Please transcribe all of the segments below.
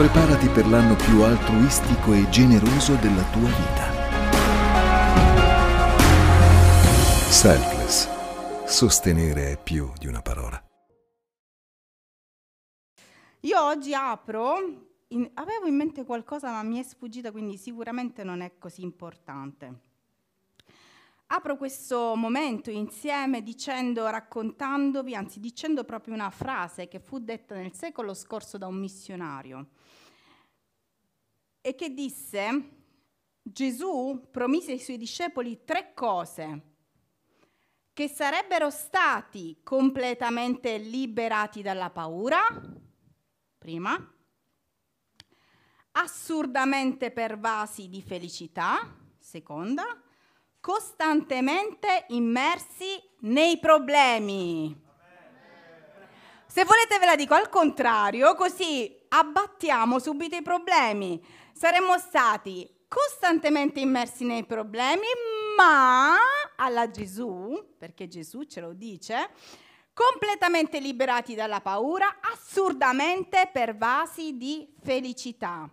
Preparati per l'anno più altruistico e generoso della tua vita. Selfless. Sostenere è più di una parola. Io oggi apro, in- avevo in mente qualcosa ma mi è sfuggita, quindi sicuramente non è così importante. Apro questo momento insieme dicendo, raccontandovi, anzi dicendo proprio una frase che fu detta nel secolo scorso da un missionario e che disse, Gesù promise ai suoi discepoli tre cose che sarebbero stati completamente liberati dalla paura, prima, assurdamente pervasi di felicità, seconda, costantemente immersi nei problemi. Se volete ve la dico al contrario, così abbattiamo subito i problemi. Saremmo stati costantemente immersi nei problemi, ma alla Gesù, perché Gesù ce lo dice, completamente liberati dalla paura, assurdamente pervasi di felicità.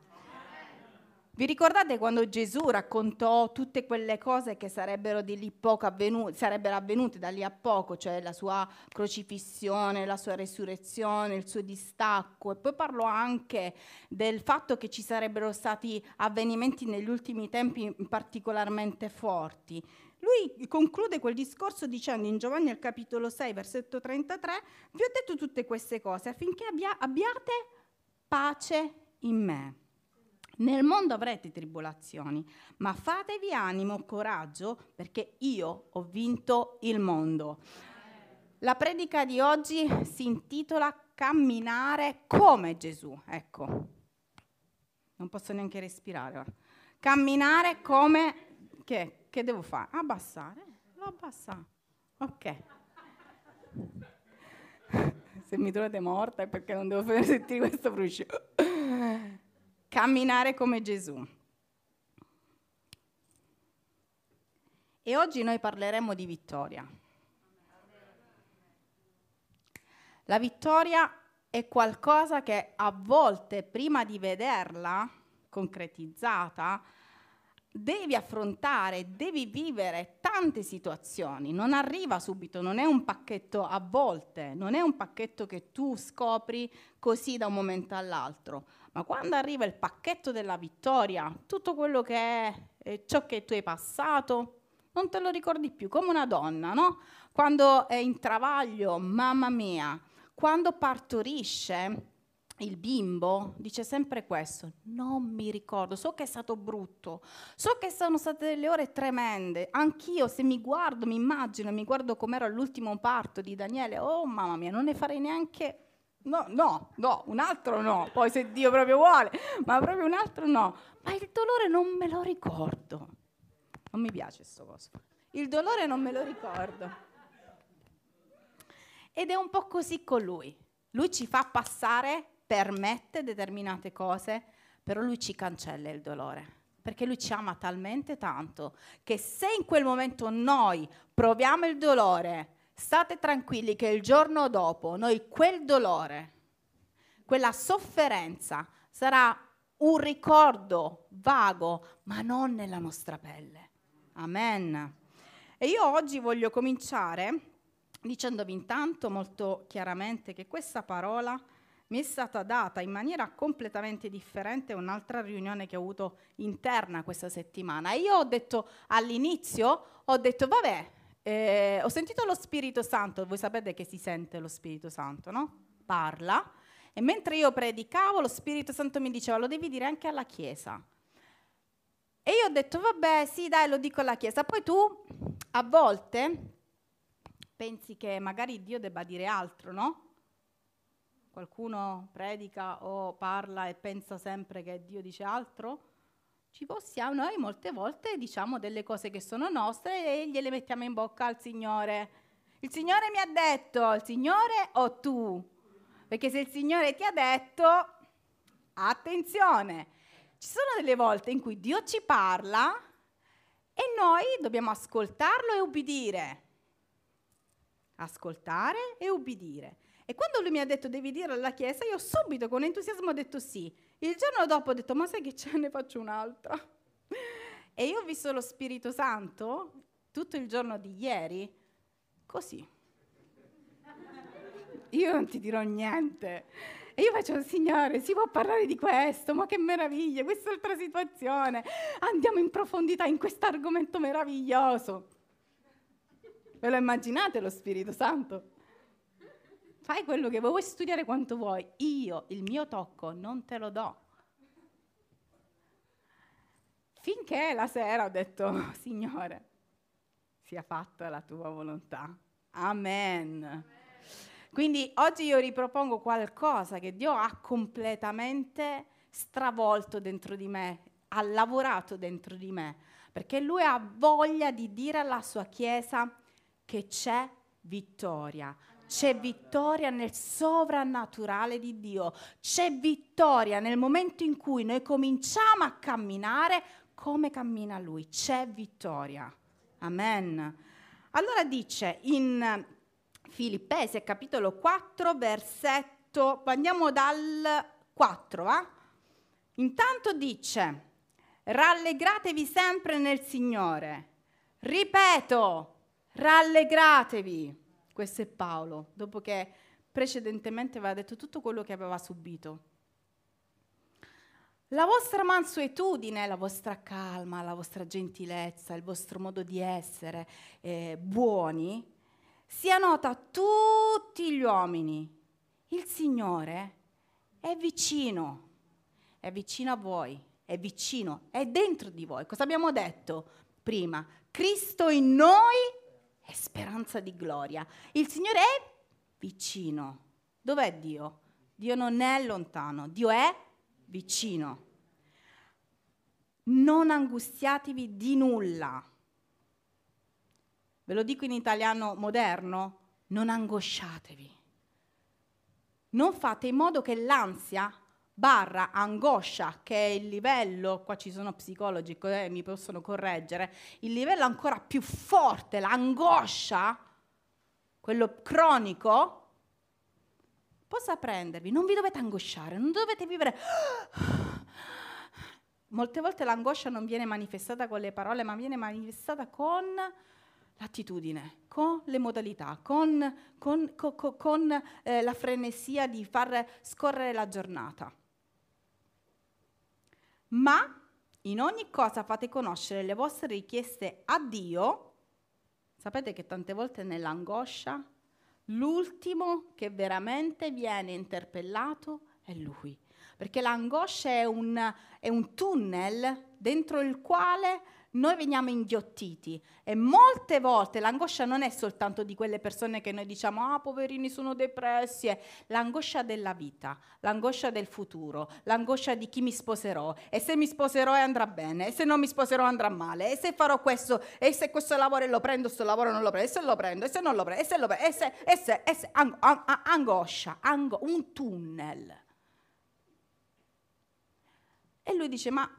Vi ricordate quando Gesù raccontò tutte quelle cose che sarebbero, avvenute, sarebbero avvenute da lì a poco, cioè la sua crocifissione, la sua resurrezione, il suo distacco e poi parlò anche del fatto che ci sarebbero stati avvenimenti negli ultimi tempi particolarmente forti. Lui conclude quel discorso dicendo in Giovanni al capitolo 6, versetto 33, vi ho detto tutte queste cose affinché abbia, abbiate pace in me. Nel mondo avrete tribolazioni, ma fatevi animo, coraggio, perché io ho vinto il mondo. La predica di oggi si intitola Camminare come Gesù. Ecco, non posso neanche respirare ora. Camminare come... Che, che devo fare? Abbassare? Lo abbassa. Ok. Se mi trovate morta è perché non devo sentire questo fruscio camminare come Gesù. E oggi noi parleremo di vittoria. La vittoria è qualcosa che a volte, prima di vederla concretizzata, devi affrontare, devi vivere tante situazioni. Non arriva subito, non è un pacchetto a volte, non è un pacchetto che tu scopri così da un momento all'altro ma quando arriva il pacchetto della vittoria, tutto quello che è eh, ciò che tu hai passato, non te lo ricordi più, come una donna, no? Quando è in travaglio, mamma mia, quando partorisce il bimbo dice sempre questo, non mi ricordo, so che è stato brutto, so che sono state delle ore tremende, anch'io se mi guardo, mi immagino, mi guardo com'era all'ultimo parto di Daniele, oh mamma mia, non ne farei neanche No, no, no, un altro no, poi se Dio proprio vuole, ma proprio un altro no. Ma il dolore non me lo ricordo. Non mi piace questo coso. Il dolore non me lo ricordo. Ed è un po' così con lui. Lui ci fa passare, permette determinate cose, però lui ci cancella il dolore. Perché lui ci ama talmente tanto che se in quel momento noi proviamo il dolore, state tranquilli che il giorno dopo noi quel dolore, quella sofferenza sarà un ricordo vago, ma non nella nostra pelle. Amen. E io oggi voglio cominciare dicendovi intanto molto chiaramente che questa parola mi è stata data in maniera completamente differente un'altra riunione che ho avuto interna questa settimana. Io ho detto all'inizio, ho detto vabbè, eh, ho sentito lo Spirito Santo, voi sapete che si sente lo Spirito Santo, no? Parla. E mentre io predicavo, lo Spirito Santo mi diceva, lo devi dire anche alla Chiesa. E io ho detto, vabbè, sì, dai, lo dico alla Chiesa. Poi tu, a volte, pensi che magari Dio debba dire altro, no? Qualcuno predica o parla e pensa sempre che Dio dice altro? ci possiamo, noi molte volte diciamo delle cose che sono nostre e gliele mettiamo in bocca al Signore. Il Signore mi ha detto, il Signore o tu? Perché se il Signore ti ha detto, attenzione, ci sono delle volte in cui Dio ci parla e noi dobbiamo ascoltarlo e ubbidire. Ascoltare e ubbidire. E quando lui mi ha detto devi dire alla Chiesa, io subito con entusiasmo ho detto sì. Il giorno dopo ho detto ma sai che ce ne faccio un'altra? E io ho visto lo Spirito Santo tutto il giorno di ieri così. Io non ti dirò niente. E io faccio, Signore, si può parlare di questo? Ma che meraviglia, quest'altra situazione. Andiamo in profondità in questo argomento meraviglioso. Ve lo immaginate lo Spirito Santo? Fai quello che vuoi, studiare quanto vuoi. Io il mio tocco non te lo do. Finché la sera ho detto, Signore, sia fatta la tua volontà. Amen. Quindi oggi io ripropongo qualcosa che Dio ha completamente stravolto dentro di me, ha lavorato dentro di me, perché Lui ha voglia di dire alla sua Chiesa che c'è vittoria, c'è vittoria nel sovrannaturale di Dio, c'è vittoria nel momento in cui noi cominciamo a camminare come cammina Lui, c'è vittoria. Amen. Allora dice in Filippesi capitolo 4 versetto, andiamo dal 4, va? Intanto dice, rallegratevi sempre nel Signore. Ripeto, rallegratevi. Questo è Paolo, dopo che precedentemente aveva detto tutto quello che aveva subito. La vostra mansuetudine, la vostra calma, la vostra gentilezza, il vostro modo di essere eh, buoni, sia nota a tutti gli uomini. Il Signore è vicino, è vicino a voi, è vicino, è dentro di voi. Cosa abbiamo detto prima? Cristo in noi è speranza di gloria. Il Signore è vicino. Dov'è Dio? Dio non è lontano, Dio è vicino. Non angustiatevi di nulla. Ve lo dico in italiano moderno, non angosciatevi. Non fate in modo che l'ansia barra angoscia, che è il livello, qua ci sono psicologi che eh, mi possono correggere, il livello ancora più forte, l'angoscia, quello cronico, possa prendervi. Non vi dovete angosciare, non dovete vivere... Molte volte l'angoscia non viene manifestata con le parole, ma viene manifestata con l'attitudine, con le modalità, con, con, con, con eh, la frenesia di far scorrere la giornata ma in ogni cosa fate conoscere le vostre richieste a Dio. Sapete che tante volte nell'angoscia l'ultimo che veramente viene interpellato è Lui, perché l'angoscia è un, è un tunnel dentro il quale noi veniamo inghiottiti e molte volte l'angoscia non è soltanto di quelle persone che noi diciamo ah poverini sono depressi, l'angoscia della vita, l'angoscia del futuro, l'angoscia di chi mi sposerò e se mi sposerò andrà bene e se non mi sposerò andrà male e se farò questo e se questo lavoro lo prendo, questo lavoro non lo prendo e se lo prendo e se non lo prendo e se lo prendo e se, e se, e se ang- ang- angoscia, ang- un tunnel. E lui dice ma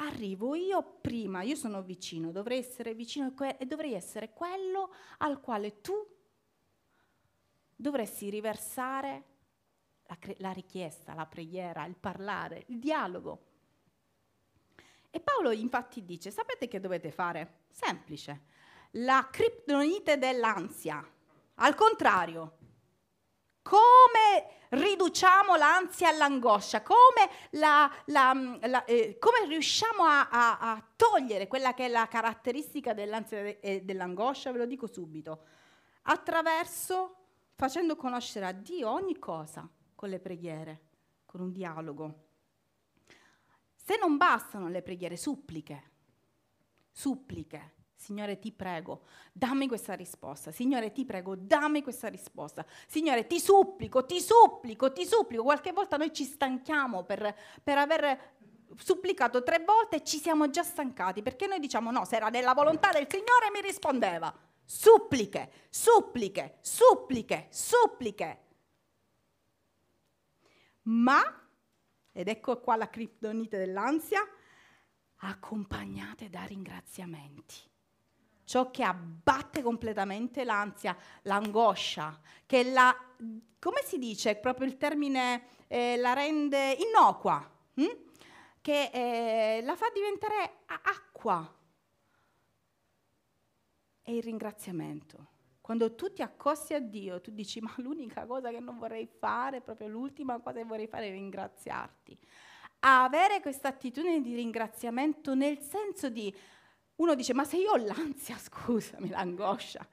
arrivo io prima, io sono vicino, dovrei essere vicino e dovrei essere quello al quale tu dovresti riversare la, la richiesta, la preghiera, il parlare, il dialogo. E Paolo infatti dice, sapete che dovete fare? Semplice, la criptonite dell'ansia. Al contrario, come riduciamo l'ansia e l'angoscia, come, la, la, la, eh, come riusciamo a, a, a, togliere quella che è la caratteristica dell'ansia e dell'angoscia, ve lo dico subito, attraverso facendo conoscere a Dio ogni cosa con le preghiere, con un dialogo. Se non bastano le preghiere, suppliche, suppliche Signore, ti prego, dammi questa risposta. Signore, ti prego, dammi questa risposta. Signore, ti supplico, ti supplico, ti supplico. Qualche volta noi ci stanchiamo per, per aver supplicato tre volte e ci siamo già stancati perché noi diciamo no, se era nella volontà del Signore mi rispondeva. Suppliche, suppliche, suppliche, suppliche. Ma, ed ecco qua la criptonite dell'ansia, accompagnate da ringraziamenti ciò che abbatte completamente l'ansia, l'angoscia, che la, come si dice, proprio il termine eh, la rende innocua, hm? che eh, la fa diventare acqua. È il ringraziamento. Quando tu ti accosti a Dio, tu dici, ma l'unica cosa che non vorrei fare, proprio l'ultima cosa che vorrei fare è ringraziarti. avere questa attitudine di ringraziamento nel senso di, uno dice, ma se io ho l'ansia, scusami, l'angoscia,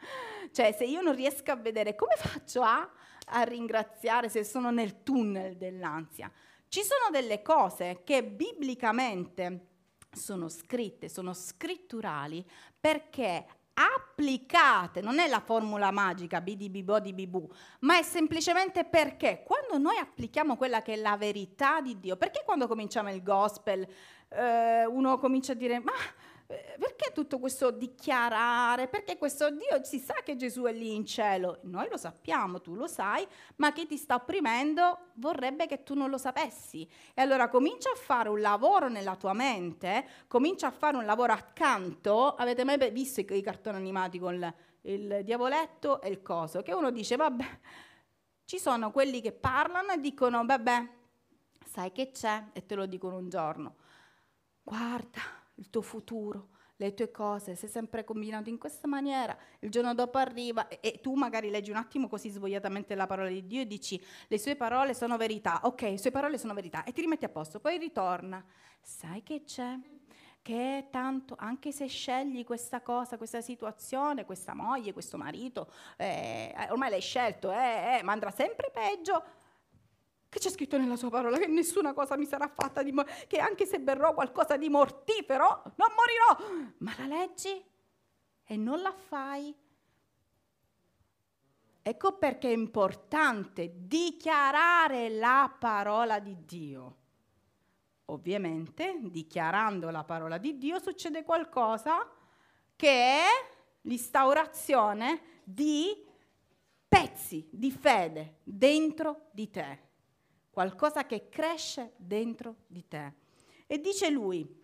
cioè se io non riesco a vedere, come faccio a, a ringraziare se sono nel tunnel dell'ansia? Ci sono delle cose che biblicamente sono scritte, sono scritturali, perché applicate, non è la formula magica bidibibo ma è semplicemente perché quando noi applichiamo quella che è la verità di Dio, perché quando cominciamo il gospel eh, uno comincia a dire ma perché tutto questo dichiarare? Perché questo Dio si sa che Gesù è lì in cielo? Noi lo sappiamo, tu lo sai, ma chi ti sta opprimendo vorrebbe che tu non lo sapessi. E allora comincia a fare un lavoro nella tua mente, comincia a fare un lavoro accanto. Avete mai visto i, i cartoni animati con il, il diavoletto e il coso? Che uno dice, vabbè, ci sono quelli che parlano e dicono, vabbè, sai che c'è? E te lo dicono un giorno. Guarda, il tuo futuro, le tue cose, sei sempre combinato in questa maniera, il giorno dopo arriva e, e, tu magari leggi un attimo così svogliatamente la parola di Dio e dici le sue parole sono verità, ok, le sue parole sono verità. E ti rimetti a posto, poi ritorna, sai che c'è? Che tanto, anche se scegli questa cosa, questa situazione, questa moglie, questo marito, eh, ormai l'hai scelto, eh, eh, ma andrà sempre peggio, che c'è scritto nella sua parola che nessuna cosa mi sarà fatta di mo- che anche se berrò qualcosa di mortifero non morirò. Ma la leggi e non la fai. Ecco perché è importante dichiarare la parola di Dio. Ovviamente, dichiarando la parola di Dio succede qualcosa che è l'instaurazione di pezzi di fede dentro di te qualcosa che cresce dentro di te. E dice lui,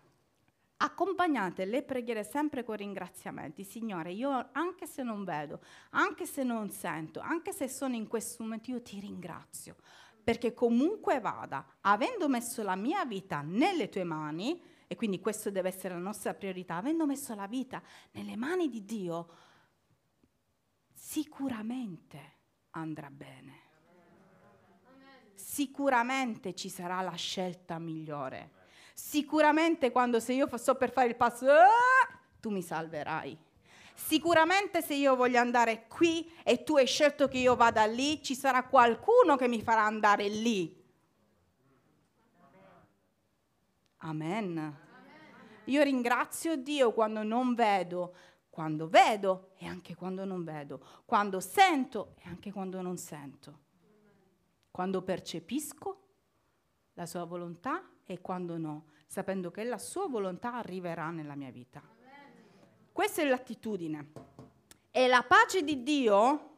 accompagnate le preghiere sempre con ringraziamenti. Signore, io anche se non vedo, anche se non sento, anche se sono in questo momento, io ti ringrazio. Perché comunque vada, avendo messo la mia vita nelle tue mani, e quindi questo deve essere la nostra priorità, avendo messo la vita nelle mani di Dio, sicuramente andrà bene sicuramente ci sarà la scelta migliore. Sicuramente quando se io sto per fare il passo, ah, tu mi salverai. Sicuramente se io voglio andare qui e tu hai scelto che io vada lì, ci sarà qualcuno che mi farà andare lì. Amen. Io ringrazio Dio quando non vedo, quando vedo e anche quando non vedo, quando sento e anche quando non sento quando percepisco la sua volontà e quando no, sapendo che la sua volontà arriverà nella mia vita. Questa è l'attitudine. E la pace di Dio,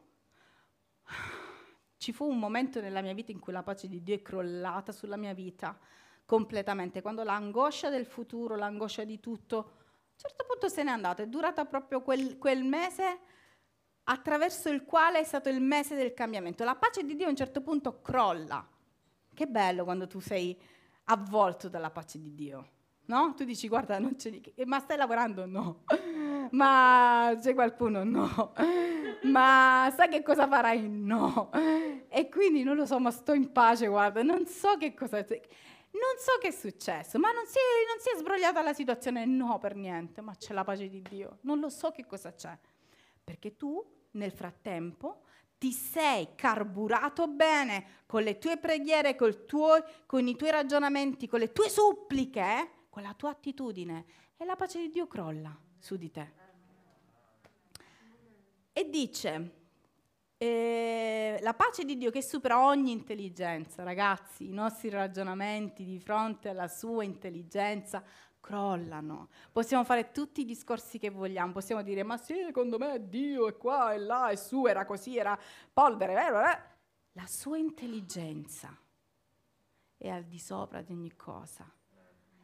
ci fu un momento nella mia vita in cui la pace di Dio è crollata sulla mia vita completamente, quando l'angoscia del futuro, l'angoscia di tutto, a un certo punto se n'è andata, è durata proprio quel, quel mese attraverso il quale è stato il mese del cambiamento. La pace di Dio a un certo punto crolla. Che bello quando tu sei avvolto dalla pace di Dio. No? Tu dici, guarda, non c'è di Ma stai lavorando? No. Ma c'è qualcuno? No. Ma sai che cosa farai? No. E quindi non lo so, ma sto in pace, guarda, non so che cosa... Non so che è successo, ma non si, è, non si è sbrogliata la situazione? No, per niente, ma c'è la pace di Dio. Non lo so che cosa c'è. Perché tu nel frattempo ti sei carburato bene con le tue preghiere, tuo, con i tuoi ragionamenti, con le tue suppliche, con la tua attitudine e la pace di Dio crolla su di te. E dice, eh, la pace di Dio che supera ogni intelligenza, ragazzi, i nostri ragionamenti di fronte alla sua intelligenza crollano. Possiamo fare tutti i discorsi che vogliamo, possiamo dire ma sì, secondo me Dio è qua e là e su, era così, era polvere, vero? Eh? La sua intelligenza è al di sopra di ogni cosa.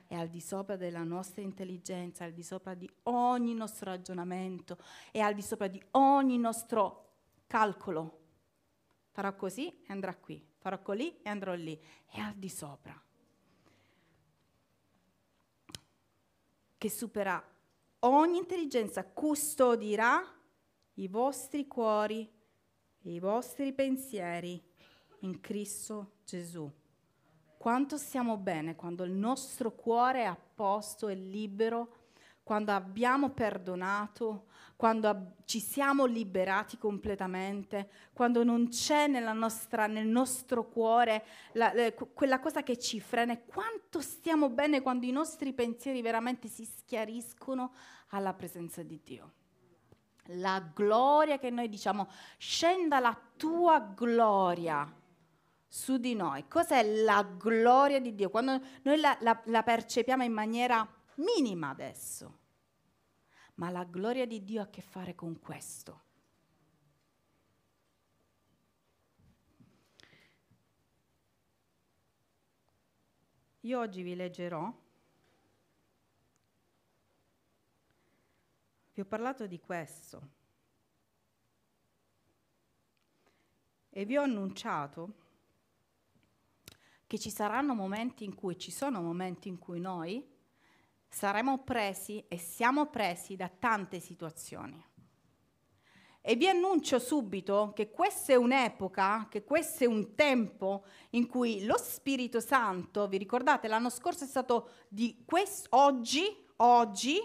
è al di sopra della nostra intelligenza, è al di sopra di ogni nostro ragionamento, è al di sopra di ogni nostro calcolo. Farò così e andrà qui, farò così e andrò lì, è al di sopra. Che supera ogni intelligenza, custodirà i vostri cuori e i vostri pensieri in Cristo Gesù. Quanto stiamo bene quando il nostro cuore è a posto e libero, quando abbiamo perdonato, quando ab- ci siamo liberati completamente, quando non c'è nostra, nel nostro cuore la, la, quella cosa che ci frena. Quanto stiamo bene quando i nostri pensieri veramente si schiariscono alla presenza di Dio la gloria che noi diciamo, scenda la tua gloria su di noi. Cos'è la gloria di Dio? Quando noi la, la, la percepiamo in maniera minima adesso, ma la gloria di Dio ha a che fare con questo. Io oggi vi leggerò, vi ho parlato di questo e vi ho annunciato che ci saranno momenti in cui, ci sono momenti in cui noi saremo presi e siamo presi da tante situazioni. E vi annuncio subito che questa è un'epoca, che questo è un tempo in cui lo Spirito Santo, vi ricordate, l'anno scorso è stato di questo, oggi, oggi,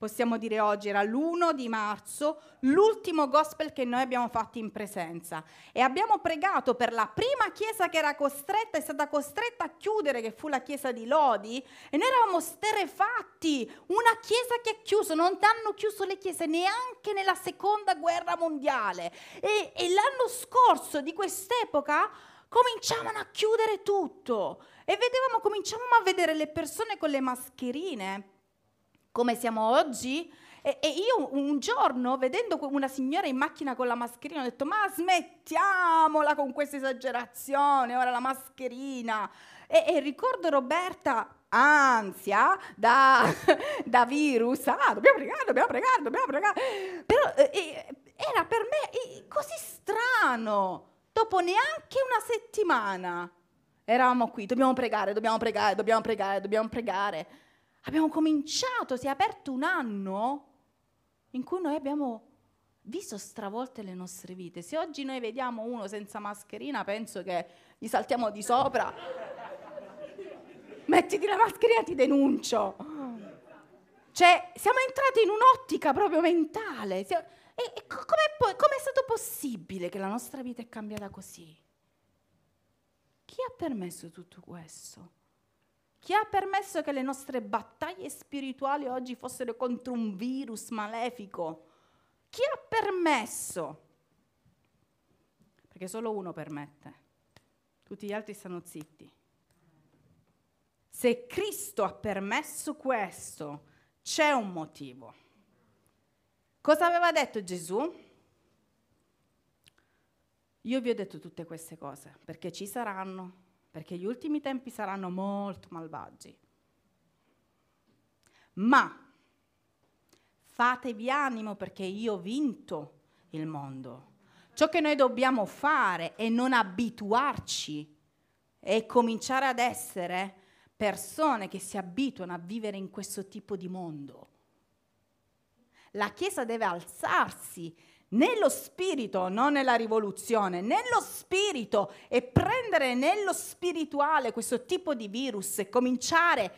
possiamo dire oggi, era l'1 di marzo, l'ultimo gospel che noi abbiamo fatto in presenza. E abbiamo pregato per la prima chiesa che era costretta, è stata costretta a chiudere, che fu la chiesa di Lodi, e noi eravamo sterefatti, una chiesa che ha chiuso, non hanno chiuso le chiese neanche nella seconda guerra mondiale. E, e l'anno scorso di quest'epoca cominciavano a chiudere tutto e vedevamo, cominciavamo a vedere le persone con le mascherine come siamo oggi. E, e, io un giorno, vedendo una signora in macchina con la mascherina, ho detto: Ma smettiamola con questa esagerazione, ora la mascherina. E, e ricordo Roberta, ansia da, da, virus. Ah, dobbiamo pregare, dobbiamo pregare, dobbiamo pregare. Però eh, era per me così strano. Dopo neanche una settimana eravamo qui, dobbiamo pregare, dobbiamo pregare, dobbiamo pregare, dobbiamo pregare. Abbiamo cominciato, si è aperto un anno in cui noi abbiamo visto stravolte le nostre vite. Se oggi noi vediamo uno senza mascherina, penso che gli saltiamo di sopra. Mettiti la mascherina, ti denuncio. Cioè, siamo entrati in un'ottica proprio mentale. E, e com'è, com'è stato possibile che la nostra vita è cambiata così? Chi ha permesso tutto questo? Chi ha permesso che le nostre battaglie spirituali oggi fossero contro un virus malefico? Chi ha permesso? Perché solo uno permette, tutti gli altri stanno zitti. Se Cristo ha permesso questo, c'è un motivo. Cosa aveva detto Gesù? Io vi ho detto tutte queste cose perché ci saranno perché gli ultimi tempi saranno molto malvagi. Ma fatevi animo perché io ho vinto il mondo. Ciò che noi dobbiamo fare è non abituarci e cominciare ad essere persone che si abituano a vivere in questo tipo di mondo. La Chiesa deve alzarsi nello spirito, non nella rivoluzione, nello spirito. E prendere nello spirituale questo tipo di virus e cominciare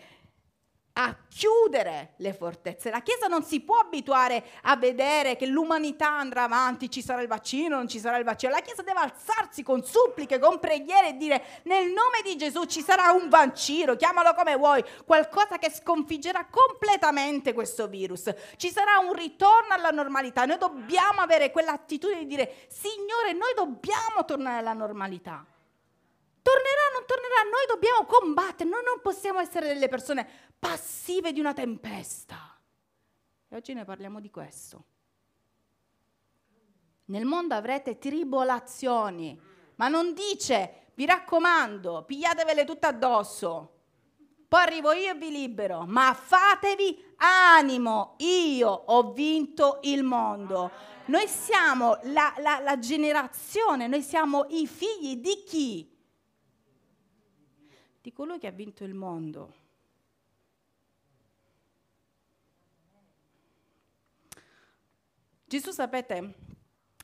a chiudere le fortezze. La Chiesa non si può abituare a vedere che l'umanità andrà avanti, ci sarà il vaccino, non ci sarà il vaccino. La Chiesa deve alzarsi con suppliche, con preghiere e dire nel nome di Gesù ci sarà un vaccino, chiamalo come vuoi, qualcosa che sconfiggerà completamente questo virus. Ci sarà un ritorno alla normalità. Noi dobbiamo avere quell'attitudine di dire Signore, noi dobbiamo tornare alla normalità. Tornerà, non tornerà, noi dobbiamo combattere, noi non possiamo essere delle persone passive di una tempesta. E oggi ne parliamo di questo. Nel mondo avrete tribolazioni, ma non dice, vi raccomando, pigliatevele tutte addosso. poi arrivo io e vi libero, ma fatevi animo, io ho vinto il mondo. Noi siamo la, la, la generazione, noi siamo i figli di chi? Di colui che ha vinto il mondo. Gesù, sapete,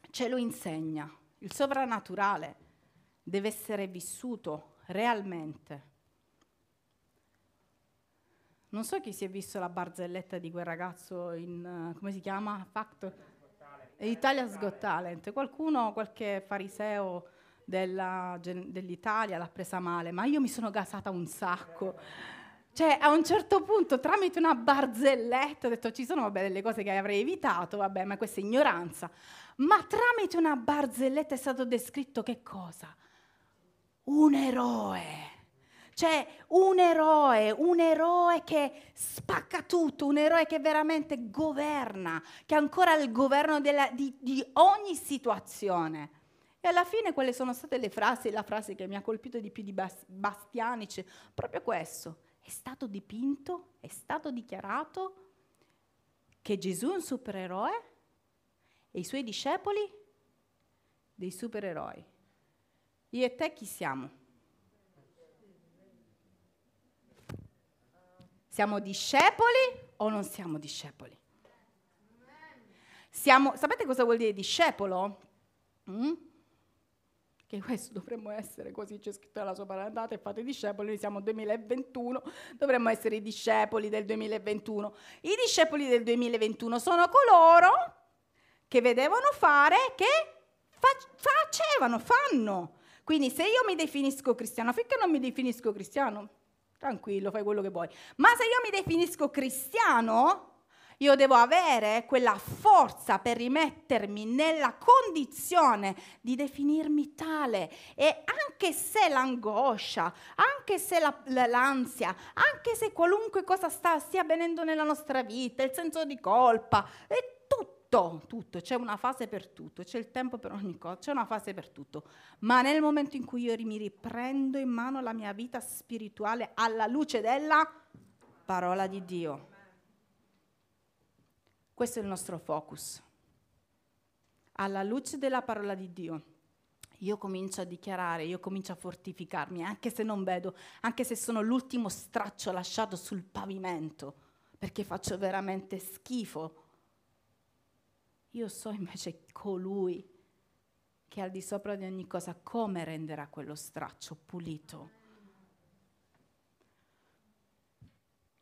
ce lo insegna. Il sovrannaturale deve essere vissuto realmente. Non so chi si è visto la barzelletta di quel ragazzo in, come si chiama? Factor? Italia's Got Talent. Qualcuno, qualche fariseo della, dell'Italia l'ha presa male, ma io mi sono gasata un sacco. Cioè, a un certo punto, tramite una barzelletta, ho detto ci sono vabbè, delle cose che avrei evitato, vabbè, ma questa è ignoranza. Ma tramite una barzelletta è stato descritto che cosa? Un eroe c'è un eroe, un eroe che spacca tutto, un eroe che veramente governa, che ha ancora il governo della, di, di ogni situazione. E alla fine quelle sono state le frasi, la frase che mi ha colpito di più di Bastianic, proprio questo. È stato dipinto, è stato dichiarato che Gesù è un supereroe e i suoi discepoli dei supereroi. Io e te chi siamo? Siamo discepoli o non siamo discepoli? Siamo, sapete cosa vuol dire discepolo? Mm? Che questo dovremmo essere, così c'è scritto nella sua parola, andate e fate discepoli, noi siamo nel 2021, dovremmo essere i discepoli del 2021. I discepoli del 2021 sono coloro che vedevano fare, che fa- facevano, fanno. Quindi se io mi definisco cristiano, finché non mi definisco cristiano, tranquillo, fai quello che vuoi. Ma se io mi definisco cristiano, io devo avere quella forza per rimettermi nella condizione di definirmi tale e anche se l'angoscia, anche se la, l'ansia, anche se qualunque cosa sta, stia avvenendo nella nostra vita, il senso di colpa, e tutto, tutto, c'è una fase per tutto, c'è il tempo per ogni cosa, c'è una fase per tutto. Ma nel momento in cui io mi riprendo in mano la mia vita spirituale alla luce della parola di Dio. Questo è il nostro focus. Alla luce della parola di Dio. Io comincio a dichiarare, io comincio a fortificarmi, anche se non vedo, anche se sono l'ultimo straccio lasciato sul pavimento, perché faccio veramente schifo io so invece colui che al di sopra di ogni cosa come renderà quello straccio pulito.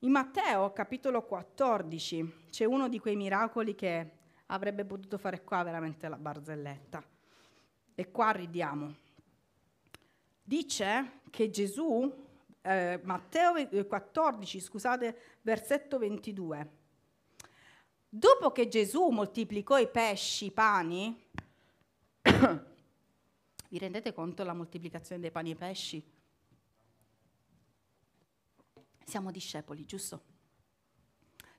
In Matteo capitolo 14 c'è uno di quei miracoli che avrebbe potuto fare qua veramente la barzelletta. E qua ridiamo. Dice che Gesù, eh, Matteo 14, scusate, versetto 22, Dopo che Gesù moltiplicò i pesci, i pani, vi rendete conto della moltiplicazione dei pani e pesci? Siamo discepoli, giusto?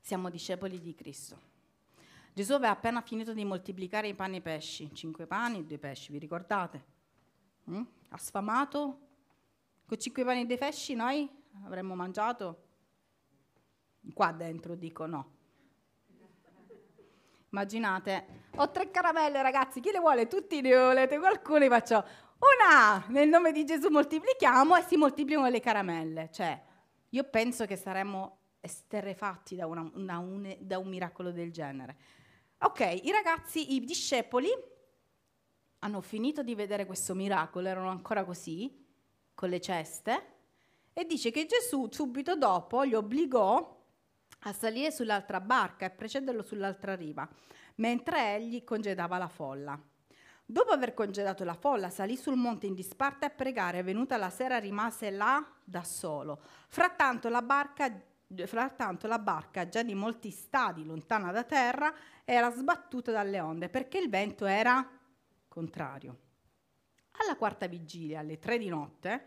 Siamo discepoli di Cristo. Gesù aveva appena finito di moltiplicare i pani e i pesci, cinque pani e due pesci, vi ricordate? Mm? Ha sfamato? Con cinque pani e due pesci noi avremmo mangiato? Qua dentro dico no. Immaginate, ho tre caramelle ragazzi, chi le vuole? Tutti ne volete, qualcuno li faccio una, nel nome di Gesù moltiplichiamo e si moltiplicano le caramelle. Cioè, io penso che saremmo esterrefatti da, una, una, un, da un miracolo del genere. Ok, i ragazzi, i discepoli hanno finito di vedere questo miracolo, erano ancora così, con le ceste, e dice che Gesù subito dopo li obbligò a salire sull'altra barca e precederlo sull'altra riva, mentre egli congedava la folla. Dopo aver congedato la folla, salì sul monte in disparte a pregare e venuta la sera rimase là da solo. Frattanto la barca Frattanto la barca, già di molti stadi lontana da terra, era sbattuta dalle onde perché il vento era contrario. Alla quarta vigilia, alle tre di notte,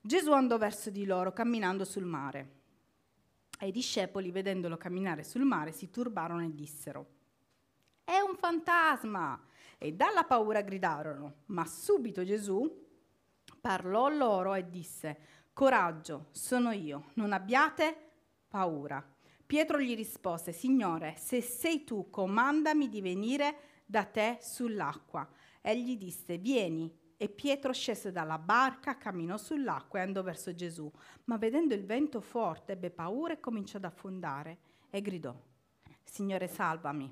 Gesù andò verso di loro camminando sul mare. E i discepoli, vedendolo camminare sul mare, si turbarono e dissero, è un fantasma! E dalla paura gridarono. Ma subito Gesù parlò loro e disse, coraggio, sono io, non abbiate paura. Pietro gli rispose, Signore, se sei tu, comandami di venire da te sull'acqua. Egli disse, vieni. E Pietro scese dalla barca, camminò sull'acqua e andò verso Gesù. Ma vedendo il vento forte, ebbe paura e cominciò ad affondare e gridò, Signore, salvami.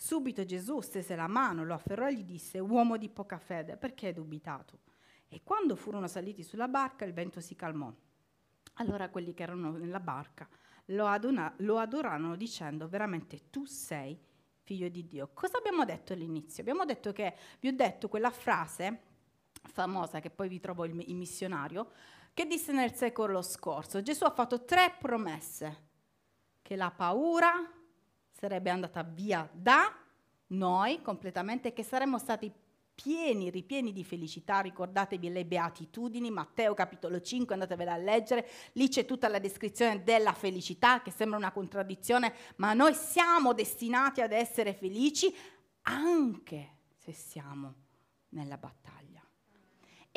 Subito Gesù stese la mano, lo afferrò e gli disse, uomo di poca fede, perché hai dubitato? E quando furono saliti sulla barca, il vento si calmò. Allora quelli che erano nella barca lo, adona- lo adorarono dicendo, veramente tu sei figlio di Dio. Cosa abbiamo detto all'inizio? Abbiamo detto che vi ho detto quella frase famosa che poi vi trovo il, il missionario, che disse nel secolo scorso. Gesù ha fatto tre promesse, che la paura sarebbe andata via da noi completamente, che saremmo stati pieni, ripieni di felicità. Ricordatevi le beatitudini, Matteo capitolo 5, andatevela a leggere, lì c'è tutta la descrizione della felicità che sembra una contraddizione, ma noi siamo destinati ad essere felici anche se siamo nella battaglia.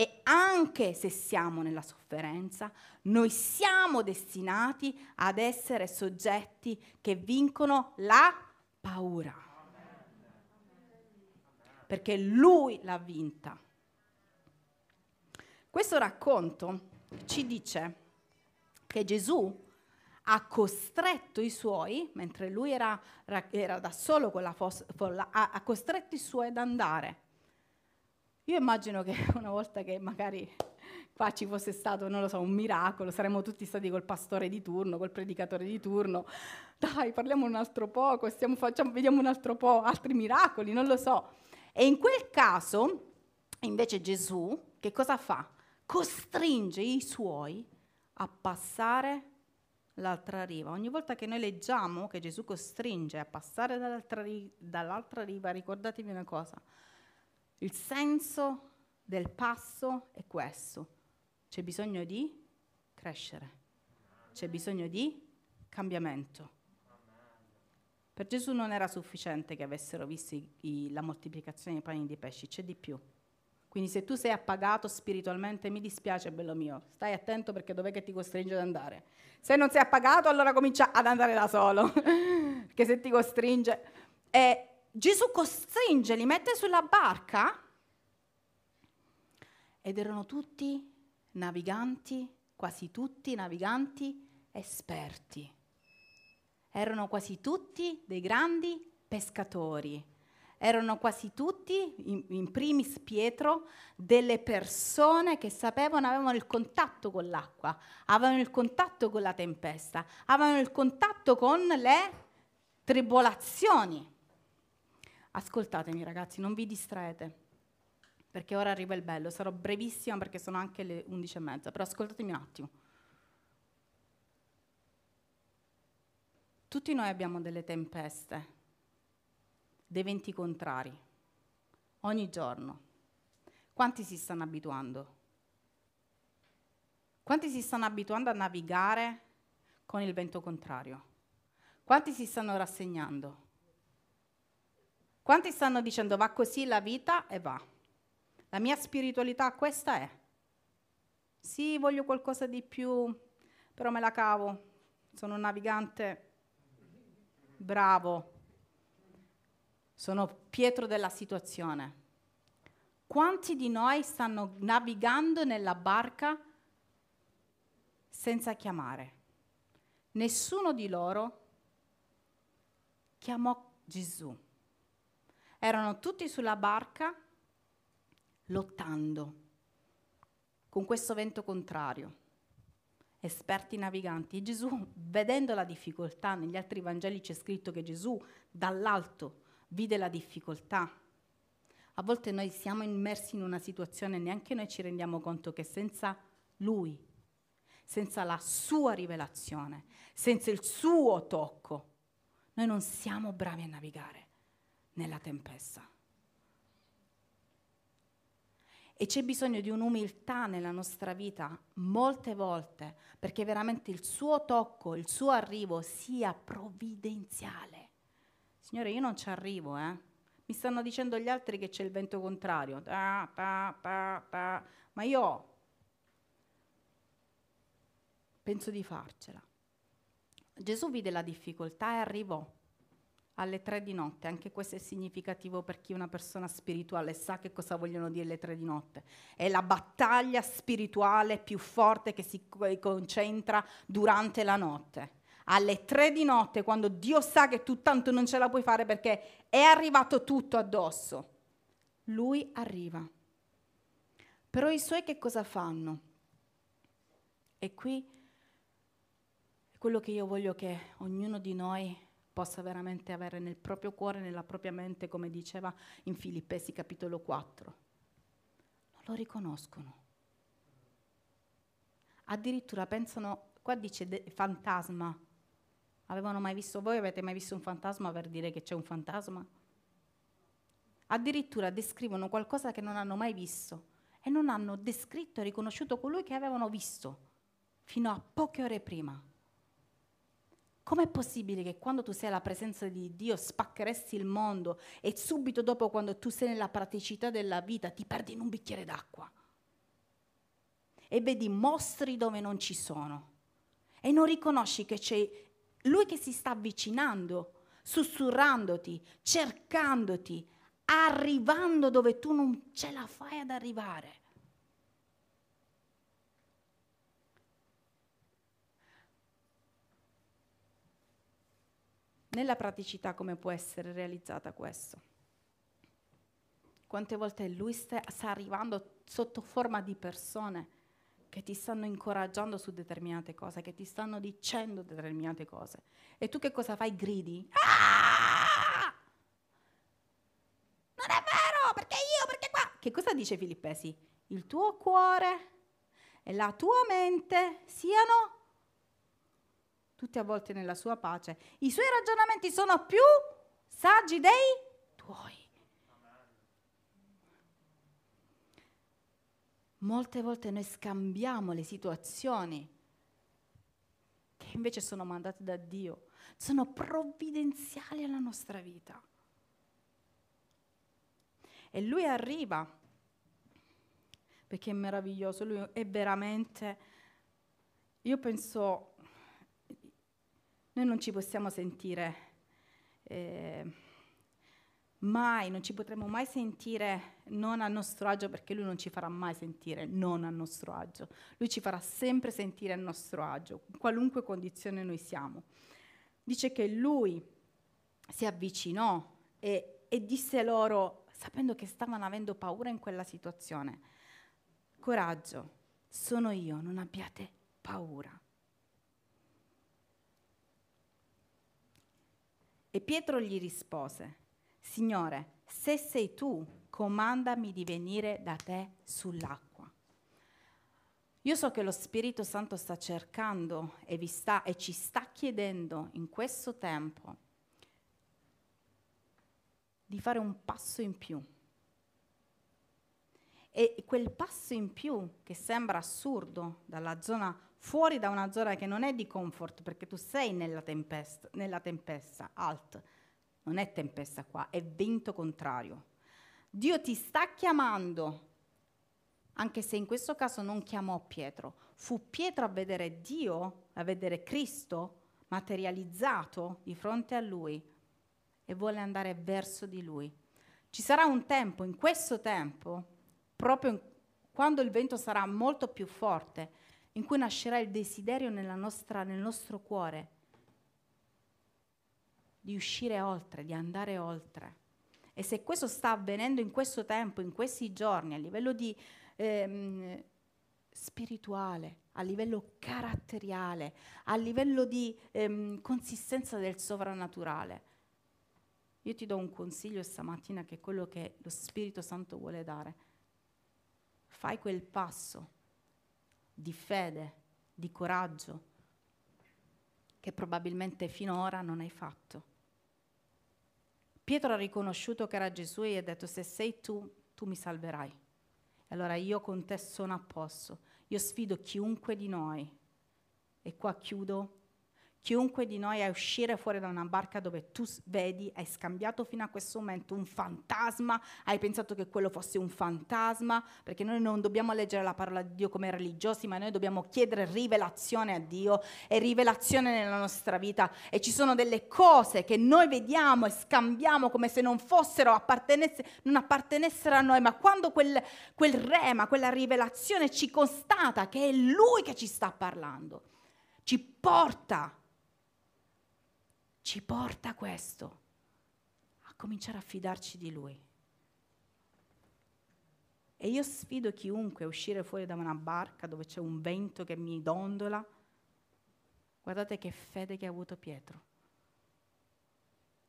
E anche se siamo nella sofferenza, noi siamo destinati ad essere soggetti che vincono la paura perché lui l'ha vinta. Questo racconto ci dice che Gesù ha costretto i suoi, mentre lui era, era da solo con la folla, ha, costretto i suoi ad andare. Io immagino che una volta che magari qua ci fosse stato, non lo so, un miracolo, saremmo tutti stati col pastore di turno, col predicatore di turno, dai, parliamo un altro po', stiamo, facciamo, vediamo un altro po', altri miracoli, non lo so. E in quel caso, invece Gesù, che cosa fa? Costringe i suoi a passare l'altra riva. Ogni volta che noi leggiamo che Gesù costringe a passare dall'altra, ri- dall'altra riva, ricordatevi una cosa, il senso del passo è questo. C'è bisogno di crescere, c'è bisogno di cambiamento. Per Gesù non era sufficiente che avessero visto i, i, la moltiplicazione dei pani e dei pesci, c'è di più. Quindi se tu sei appagato spiritualmente, mi dispiace, bello mio, stai attento perché dov'è che ti costringe ad andare. Se non sei appagato, allora comincia ad andare da solo, perché se ti costringe... E Gesù costringe, li mette sulla barca ed erano tutti naviganti, quasi tutti naviganti esperti erano quasi tutti dei grandi pescatori. Erano quasi tutti, in, in, primis Pietro, delle persone che sapevano, avevano il contatto con l'acqua, avevano il contatto con la tempesta, avevano il contatto con le tribolazioni. Ascoltatemi ragazzi, non vi distraete, perché ora arriva il bello, sarò brevissima perché sono anche le undici e mezza, però ascoltatemi un attimo. Tutti noi abbiamo delle tempeste, dei venti contrari, ogni giorno. Quanti si stanno abituando? Quanti si stanno abituando a navigare con il vento contrario? Quanti si stanno rassegnando? Quanti stanno dicendo va così la vita e va? La mia spiritualità questa è. Sì, voglio qualcosa di più, però me la cavo. Sono un navigante bravo, sono Pietro della situazione. Quanti di noi stanno navigando nella barca senza chiamare? Nessuno di loro chiamò Gesù. Erano tutti sulla barca lottando con questo vento contrario esperti naviganti. E Gesù, vedendo la difficoltà, negli altri Vangeli c'è scritto che Gesù dall'alto vide la difficoltà. A volte noi siamo immersi in una situazione e neanche noi ci rendiamo conto che senza Lui, senza la sua rivelazione, senza il suo tocco, noi non siamo bravi a navigare nella tempesta. E c'è bisogno di un'umiltà nella nostra vita molte volte perché veramente il suo tocco, il suo arrivo sia provvidenziale. Signore, io non ci arrivo, eh. Mi stanno dicendo gli altri che c'è il vento contrario. Ta, ta, ta, ma io penso di farcela. Gesù vide la difficoltà e arrivò alle tre di notte, anche questo è significativo per chi è una persona spirituale, sa che cosa vogliono dire le tre di notte. È la battaglia spirituale più forte che si concentra durante la notte. Alle tre di notte, quando Dio sa che tu tanto non ce la puoi fare perché è arrivato tutto addosso, lui arriva. Però i suoi che cosa fanno? E qui è quello che io voglio che ognuno di noi possa veramente avere nel proprio cuore, nella propria mente, come diceva in Filippesi capitolo 4. Non lo riconoscono. Addirittura pensano, qua dice de- fantasma. Avevano mai visto, voi avete mai visto un fantasma per dire che c'è un fantasma? Addirittura descrivono qualcosa che non hanno mai visto e non hanno descritto e riconosciuto colui che avevano visto fino a poche ore prima. Com'è possibile che quando tu sei alla presenza di Dio spaccheresti il mondo e subito dopo quando tu sei nella praticità della vita ti perdi in un bicchiere d'acqua? E vedi mostri dove non ci sono. E non riconosci che c'è lui che si sta avvicinando, sussurrandoti, cercandoti, arrivando dove tu non ce la fai ad arrivare. Nella praticità come può essere realizzata questo? Quante volte lui sta, arrivando sotto forma di persone che ti stanno incoraggiando su determinate cose, che ti stanno dicendo determinate cose. E tu che cosa fai? Gridi. Ah! Non è vero, perché io, perché qua? Che cosa dice Filippesi? Il tuo cuore e la tua mente siano tutti avvolti nella sua pace. I suoi ragionamenti sono più saggi dei tuoi. Molte volte noi scambiamo le situazioni che invece sono mandate da Dio, sono provvidenziali alla nostra vita. E lui arriva, perché è meraviglioso, lui è veramente, io penso, noi non ci possiamo sentire eh, mai, non ci potremo mai sentire non a nostro agio perché lui non ci farà mai sentire non a nostro agio. Lui ci farà sempre sentire a nostro agio, in qualunque condizione noi siamo. Dice che lui si avvicinò e, e disse loro, sapendo che stavano avendo paura in quella situazione, coraggio, sono io, non abbiate paura. E Pietro gli rispose, Signore, se sei tu, comandami di venire da te sull'acqua. Io so che lo Spirito Santo sta cercando e, vi sta, e ci sta chiedendo in questo tempo di fare un passo in più. E quel passo in più che sembra assurdo dalla zona fuori da una zona che non è di comfort, perché tu sei nella tempesta, nella tempesta, alt, non è tempesta qua, è vento contrario. Dio ti sta chiamando, anche se in questo caso non chiamò Pietro, fu Pietro a vedere Dio, a vedere Cristo materializzato di fronte a lui e vuole andare verso di lui. Ci sarà un tempo, in questo tempo, proprio quando il vento sarà molto più forte, in cui nascerà il desiderio nostra, nel nostro cuore di uscire oltre, di andare oltre. E se questo sta avvenendo in questo tempo, in questi giorni, a livello di, ehm, spirituale, a livello caratteriale, a livello di ehm, consistenza del sovrannaturale, io ti do un consiglio stamattina che è quello che lo Spirito Santo vuole dare. Fai quel passo di fede, di coraggio, che probabilmente finora non hai fatto. Pietro ha riconosciuto che era Gesù e ha detto se sei tu, tu mi salverai. Allora io con te sono a posto. Io sfido chiunque di noi. E qua chiudo, chiunque di noi a uscire fuori da una barca dove tu vedi, hai scambiato fino a questo momento un fantasma, hai pensato che quello fosse un fantasma, perché noi non dobbiamo leggere la parola di Dio come religiosi, ma noi dobbiamo chiedere rivelazione a Dio e rivelazione nella nostra vita. E ci sono delle cose che noi vediamo e scambiamo come se non fossero appartenesse, non appartenessero a noi, ma quando quel, quel rema, quella rivelazione ci constata che è Lui che ci sta parlando, ci porta ci porta questo a cominciare a fidarci di Lui. E io sfido chiunque a uscire fuori da una barca dove c'è un vento che mi dondola. Guardate che fede che ha avuto Pietro.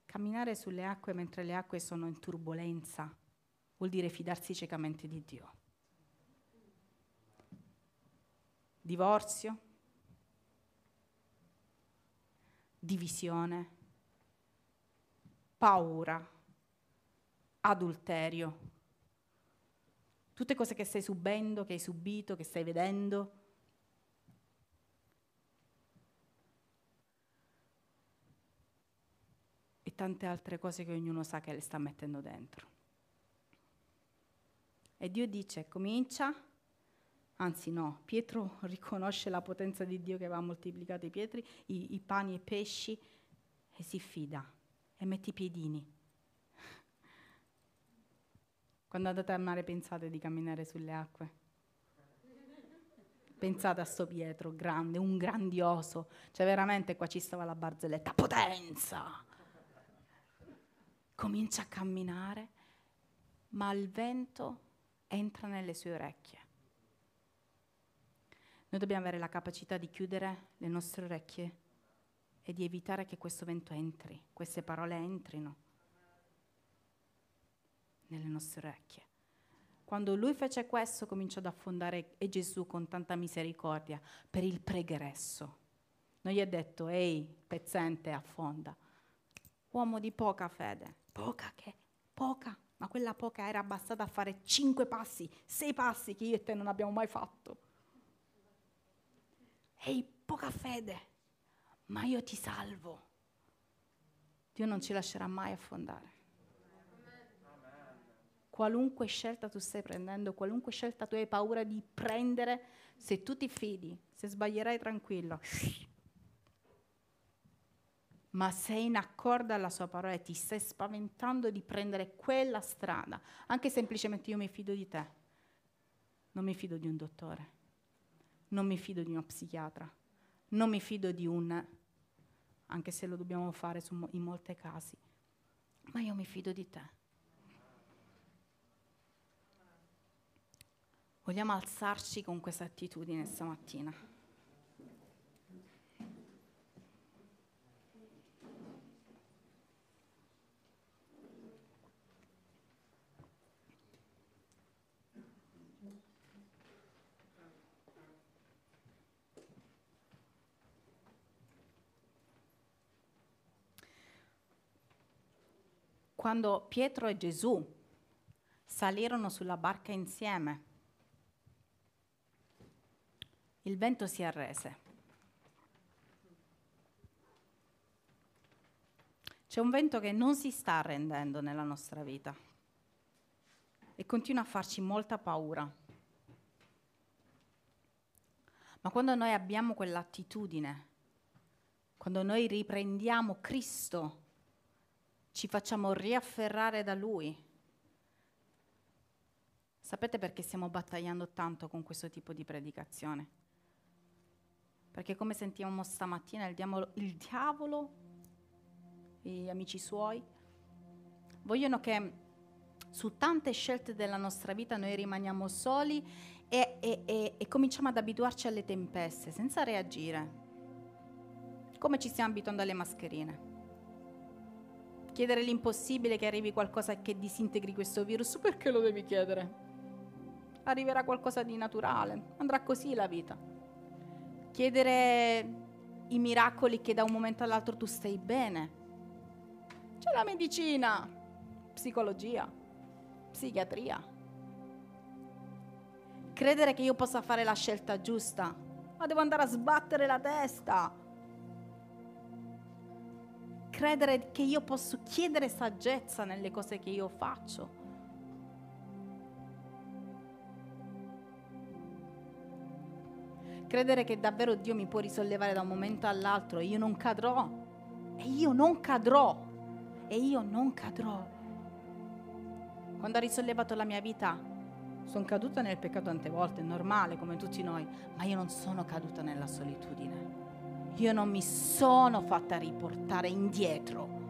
Camminare sulle acque mentre le acque sono in turbolenza vuol dire fidarsi ciecamente di Dio. Divorzio, divisione, paura, adulterio. Tutte cose che stai subendo, che hai subito, che stai vedendo. E tante altre cose che ognuno sa che le sta mettendo dentro. E Dio dice, comincia Anzi no, Pietro riconosce la potenza di Dio che aveva moltiplicato i, pietri, i, i pani e i pesci e si fida e mette i piedini. Quando andate al mare pensate di camminare sulle acque. Pensate a sto Pietro, grande, un grandioso. Cioè veramente qua ci stava la barzelletta, potenza! Comincia a camminare, ma il vento entra nelle sue orecchie. Noi dobbiamo avere la capacità di chiudere le nostre orecchie e di evitare che questo vento entri, queste parole entrino nelle nostre orecchie. Quando lui fece questo cominciò ad affondare e Gesù con tanta misericordia per il pregresso. Non gli ha detto, ehi, pezzente, affonda. Uomo di poca fede. Poca che? Poca. Ma quella poca era bastata a fare cinque passi, sei passi che io e te non abbiamo mai fatto. Ehi, poca fede, ma io ti salvo. Dio non ci lascerà mai affondare. Qualunque scelta tu stai prendendo, qualunque scelta tu hai paura di prendere, se tu ti fidi, se sbaglierai tranquillo, ma sei in accordo alla sua parola e ti stai spaventando di prendere quella strada, anche semplicemente io mi fido di te, non mi fido di un dottore non mi fido di uno psichiatra, non mi fido di un, anche se lo dobbiamo fare su, in molti casi, ma io mi fido di te. Vogliamo alzarci con questa attitudine stamattina. Quando Pietro e Gesù salirono sulla barca insieme, il vento si arrese. C'è un vento che non si sta arrendendo nella nostra vita e continua a farci molta paura. Ma quando noi abbiamo quell'attitudine, quando noi riprendiamo Cristo ci facciamo riafferrare da Lui. Sapete perché stiamo battagliando tanto con questo tipo di predicazione? Perché come sentiamo stamattina il diavolo, il diavolo gli amici suoi vogliono che su tante scelte della nostra vita noi rimaniamo soli e, e, e, e cominciamo ad abituarci alle tempeste senza reagire, come ci stiamo abituando alle mascherine chiedere l'impossibile che arrivi qualcosa che disintegri questo virus, perché lo devi chiedere? Arriverà qualcosa di naturale, andrà così la vita. Chiedere i miracoli che da un momento all'altro tu stai bene. C'è la medicina, psicologia, psichiatria. Credere che io possa fare la scelta giusta, ma devo andare a sbattere la testa credere che io posso chiedere saggezza nelle cose che io faccio. Credere che davvero Dio mi può risollevare da un momento all'altro e io non cadrò. E io non cadrò. E io non cadrò. Quando ha risollevato la mia vita, sono caduta nel peccato tante volte, è normale come tutti noi, ma io non sono caduta nella solitudine. Io non mi sono fatta riportare indietro.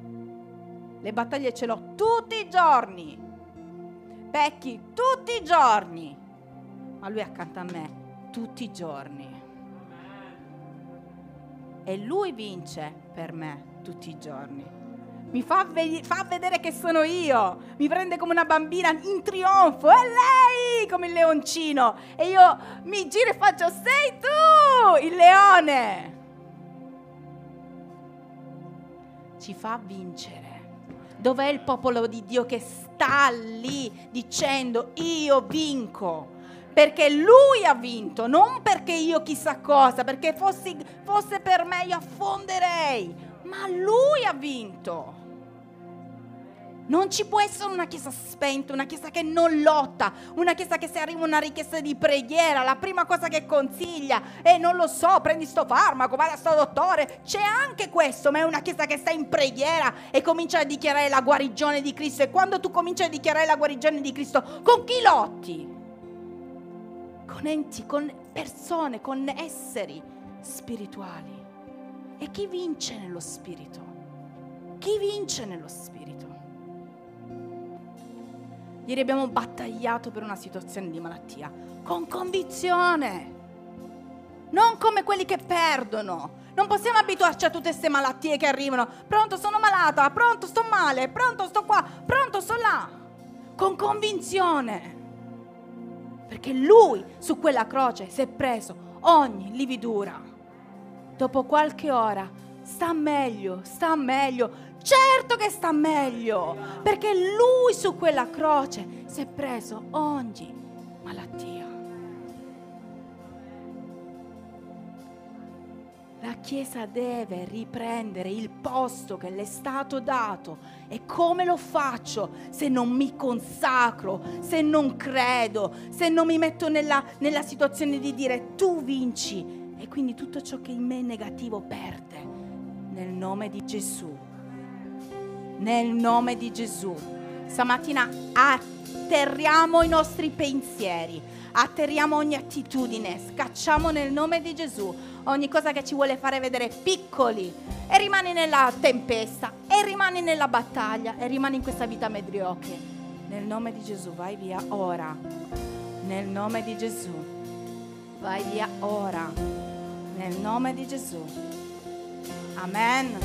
Le battaglie ce l'ho tutti i giorni. Pecchi tutti i giorni. Ma lui è accanto a me tutti i giorni. E lui vince per me tutti i giorni. Mi fa, ve- fa, vedere che sono io, mi prende come una bambina in trionfo, è lei come il leoncino. E io mi giro e faccio, sei tu il leone. Ci fa vincere. Dov'è il popolo di Dio che sta lì dicendo io vinco? perché lui ha vinto, non perché io chissà cosa, perché fossi, fosse per me io affonderei, ma lui ha vinto. Non ci può essere una chiesa spenta, una chiesa che non lotta, una chiesa che se arriva una richiesta di preghiera, la prima cosa che consiglia è non lo so, prendi sto farmaco, vai a sto dottore. C'è anche questo, ma è una chiesa che sta in preghiera e comincia a dichiarare la guarigione di Cristo. E quando tu cominci a dichiarare la guarigione di Cristo, con chi lotti? con enti, con persone, con esseri spirituali. E chi vince nello spirito? Chi vince nello spirito? Ieri abbiamo battagliato per una situazione di malattia con convinzione, non come quelli che perdono. Non possiamo abituarci a tutte queste malattie che arrivano. Pronto, sono malata, pronto, sto male, pronto, sto qua, pronto, sto là. Con convinzione perché lui su quella croce si è preso ogni lividura. Dopo qualche ora sta meglio, sta meglio, certo che sta meglio, perché lui su quella croce si è preso ogni malattia. La Chiesa deve riprendere il posto che le è stato dato. E come lo faccio se non mi consacro, se non credo, se non mi metto nella, nella situazione di dire tu vinci e quindi tutto ciò che in me è negativo perde. Nel nome di Gesù. Nel nome di Gesù. Stamattina atterriamo i nostri pensieri, atterriamo ogni attitudine, scacciamo nel nome di Gesù ogni cosa che ci vuole fare vedere piccoli e rimani nella tempesta e rimani nella battaglia e rimani in questa vita mediocre. Nel nome di Gesù, vai via ora. Nel nome di Gesù, vai via ora. Nel nome di Gesù. Amen.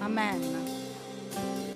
Amen. Thank you.